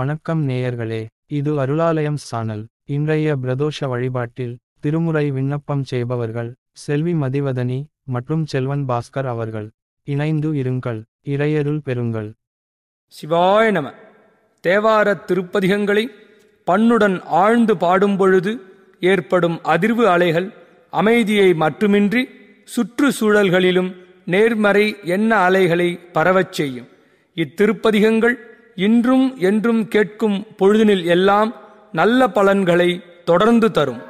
வணக்கம் நேயர்களே இது அருளாலயம் சானல். இன்றைய பிரதோஷ வழிபாட்டில் திருமுறை விண்ணப்பம் செய்பவர்கள் செல்வி மதிவதனி மற்றும் செல்வன் பாஸ்கர் அவர்கள். இணைந்து இருங்கள் இறையருள் பெறுங்கள். சிவாய நம. தேவாரத் திருப்பதிகங்களை பண்ணுடன் ஆழ்ந்து பாடும் பொழுது ஏற்படும் அதிர்வு அலைகள் அமைதியை மட்டுமின்றி சுற்றுச்சூழல்களிலும் நேர்மறை எண்ண அலைகளை பரவச் செய்யும். இத்திருப்பதிகங்கள் இன்றும் என்றும் கேட்கும் பொழுதினில் எல்லாம் நல்ல பலன்களை தொடர்ந்து தரும்.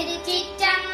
てるちっちゃん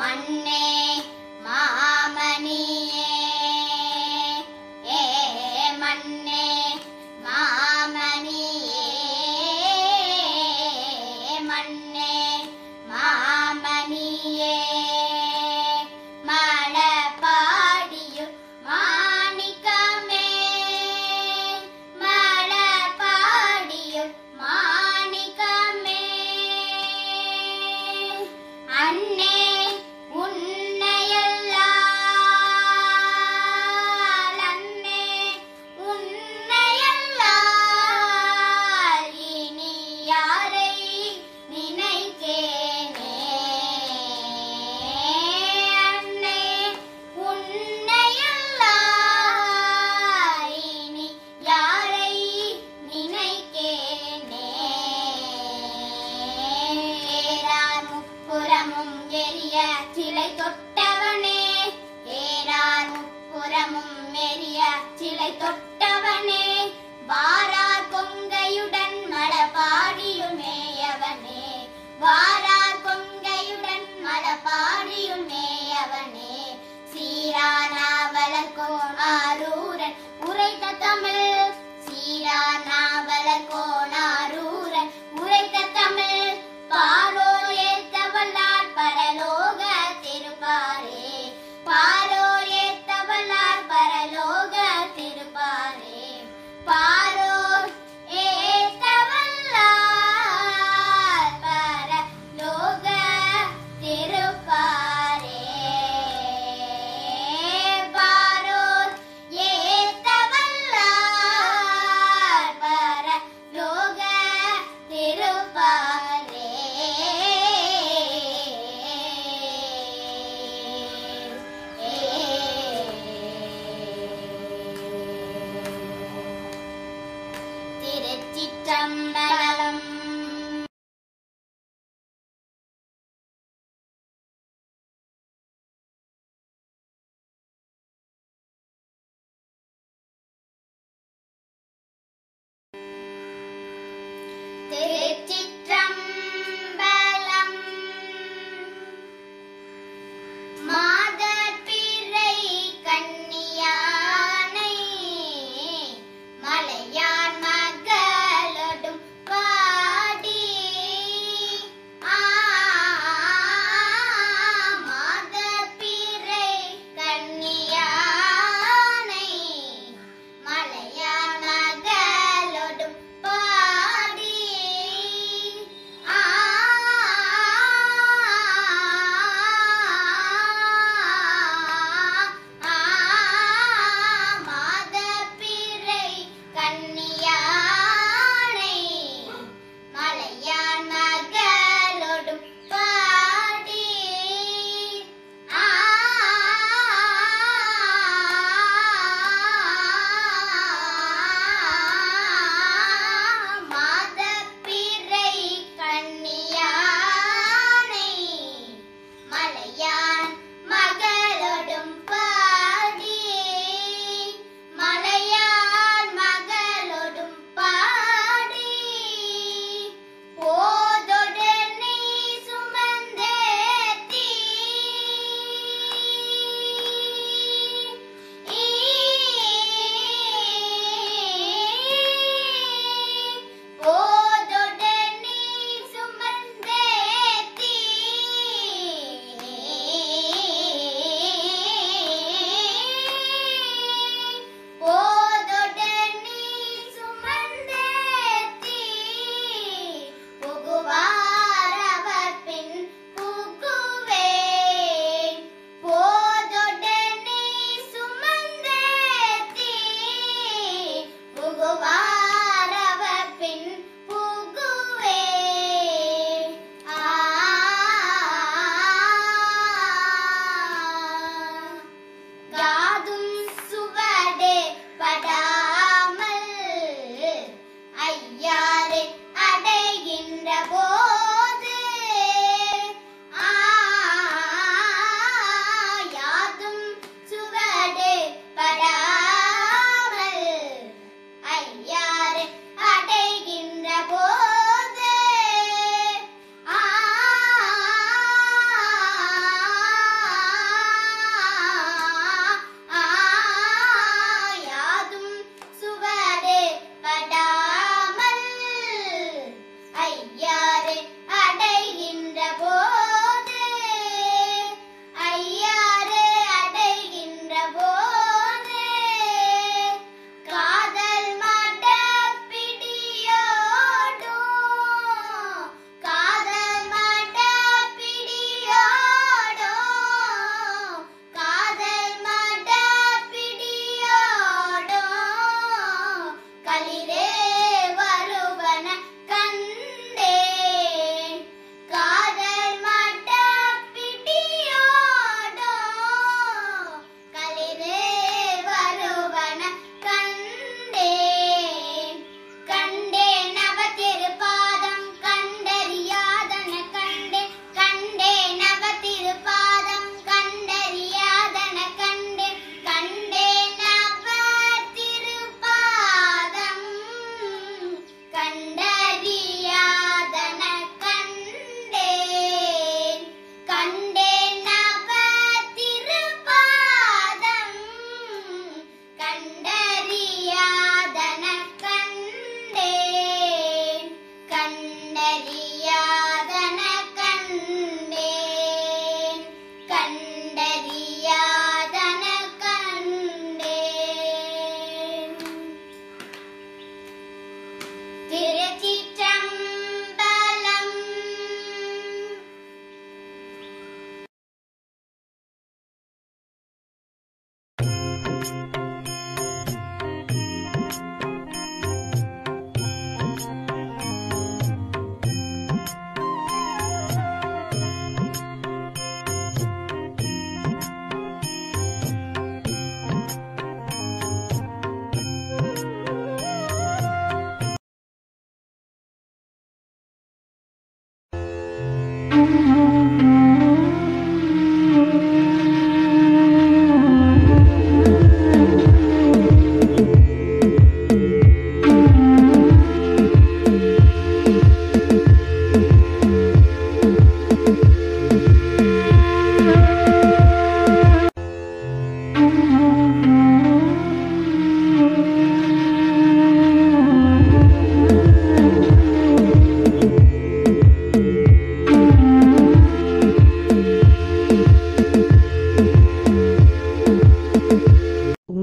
मन्ये मा